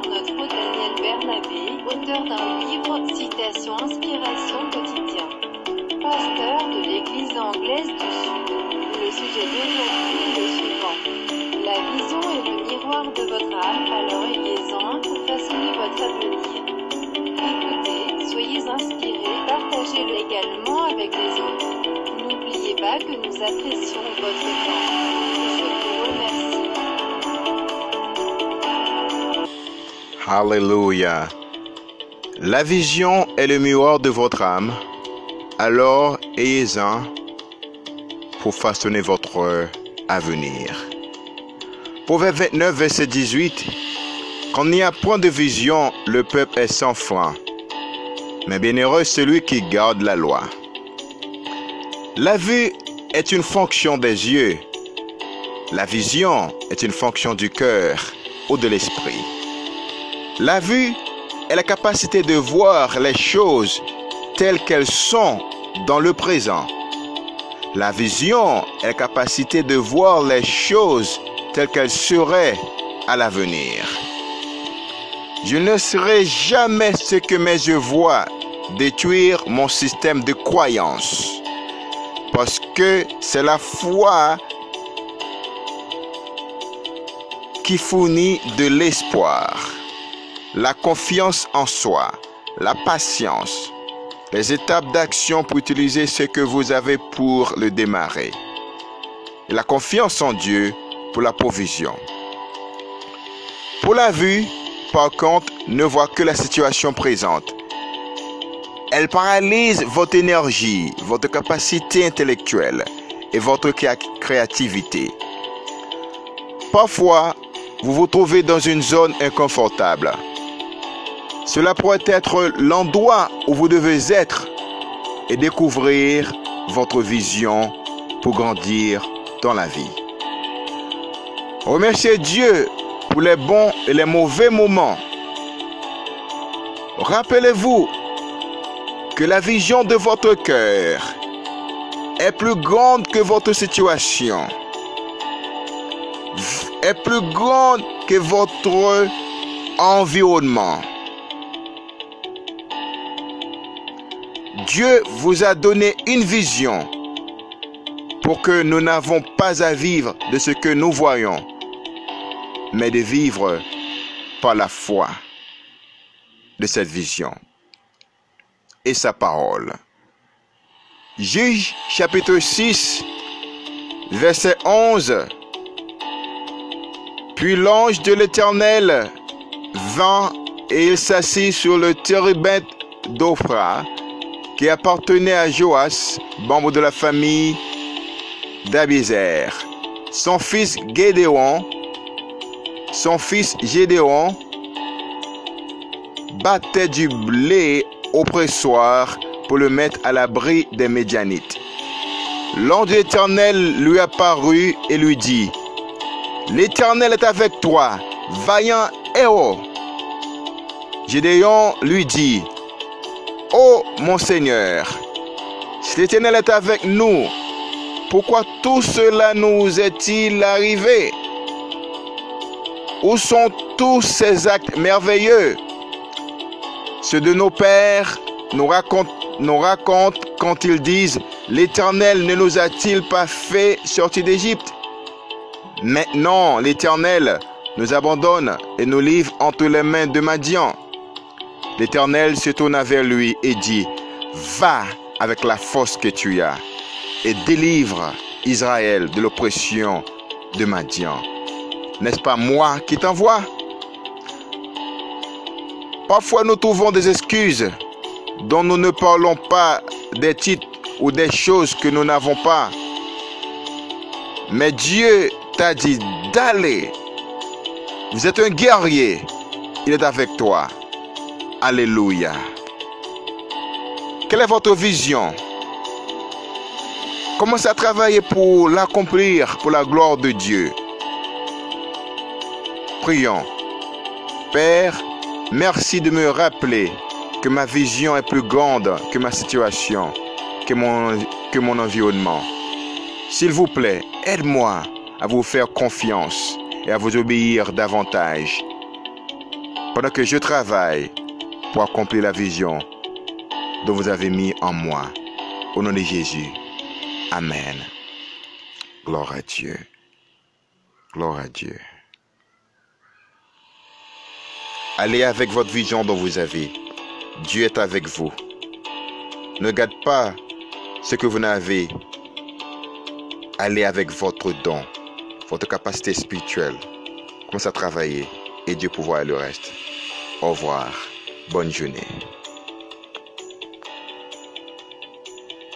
notre Daniel Bernabé, auteur d'un livre Citation Inspiration Quotidien. Pasteur de l'Église anglaise du Sud. Le sujet d'aujourd'hui est le suivant. La vision est le miroir de votre âme, alors ayez-en pour façonner votre avenir. Écoutez, soyez inspirés, partagez-le également avec les autres. N'oubliez pas que nous apprécions votre temps. Alléluia. La vision est le miroir de votre âme. Alors ayez-en pour façonner votre avenir. Proverbe 29, verset 18. Quand il n'y a point de vision, le peuple est sans frein. Mais bienheureux celui qui garde la loi. La vue est une fonction des yeux. La vision est une fonction du cœur ou de l'esprit. La vue est la capacité de voir les choses telles qu'elles sont dans le présent. La vision est la capacité de voir les choses telles qu'elles seraient à l'avenir. Je ne laisserai jamais ce que mes yeux voient détruire mon système de croyance. Parce que c'est la foi qui fournit de l'espoir, la confiance en soi, la patience, les étapes d'action pour utiliser ce que vous avez pour le démarrer, et la confiance en Dieu pour la provision. Pour la vue, par contre, ne voit que la situation présente. Elle paralyse votre énergie, votre capacité intellectuelle et votre créa- créativité. Parfois, vous vous trouvez dans une zone inconfortable. Cela pourrait être l'endroit où vous devez être et découvrir votre vision pour grandir dans la vie. Remerciez Dieu pour les bons et les mauvais moments. Rappelez-vous que la vision de votre cœur est plus grande que votre situation, est plus grande que votre environnement. Dieu vous a donné une vision pour que nous n'avons pas à vivre de ce que nous voyons, mais de vivre par la foi de cette vision et sa parole. Juge chapitre 6, verset 11. Puis l'ange de l'Éternel vint et il s'assit sur le térébinthe d'Ophra qui appartenait à Joas, membre de la famille d'Abézer. Son fils Gédéon, son fils Gédéon battait du blé au pressoir pour le mettre à l'abri des Médianites. L'ange de l'Éternel lui apparut et lui dit, L'Éternel est avec toi, vaillant héros. Gédéon lui dit, Ô mon Seigneur, si l'Éternel est avec nous, pourquoi tout cela nous est-il arrivé? Où sont tous ces actes merveilleux? Ceux de nos pères nous racontent quand ils disent, l'Éternel ne nous a-t-il pas fait sortir d'Égypte? Maintenant, l'Éternel nous abandonne et nous livre entre les mains de Madian. L'Éternel se tourna vers lui et dit, Va avec la force que tu as et délivre Israël de l'oppression de Madian. N'est-ce pas moi qui t'envoie? Parfois nous trouvons des excuses dont nous ne parlons pas des titres ou des choses que nous n'avons pas. Mais Dieu t'a dit d'aller. Vous êtes un guerrier. Il est avec toi. Alléluia. Quelle est votre vision? Commencez à travailler pour l'accomplir pour la gloire de Dieu. Prions. Père, merci de me rappeler que ma vision est plus grande que ma situation, que mon, que mon environnement. S'il vous plaît, aide-moi à vous faire confiance et à vous obéir davantage. pendant que je travaille pour accomplir la vision dont vous avez mis en moi. Au nom de Jésus. Amen. Gloire à Dieu. Gloire à Dieu. Allez avec votre vision dont vous avez. Dieu est avec vous. Ne gardez pas ce que vous n'avez. Allez avec votre don, votre capacité spirituelle. Commencez à travailler et Dieu pourvoit le reste. Au revoir. bonjouner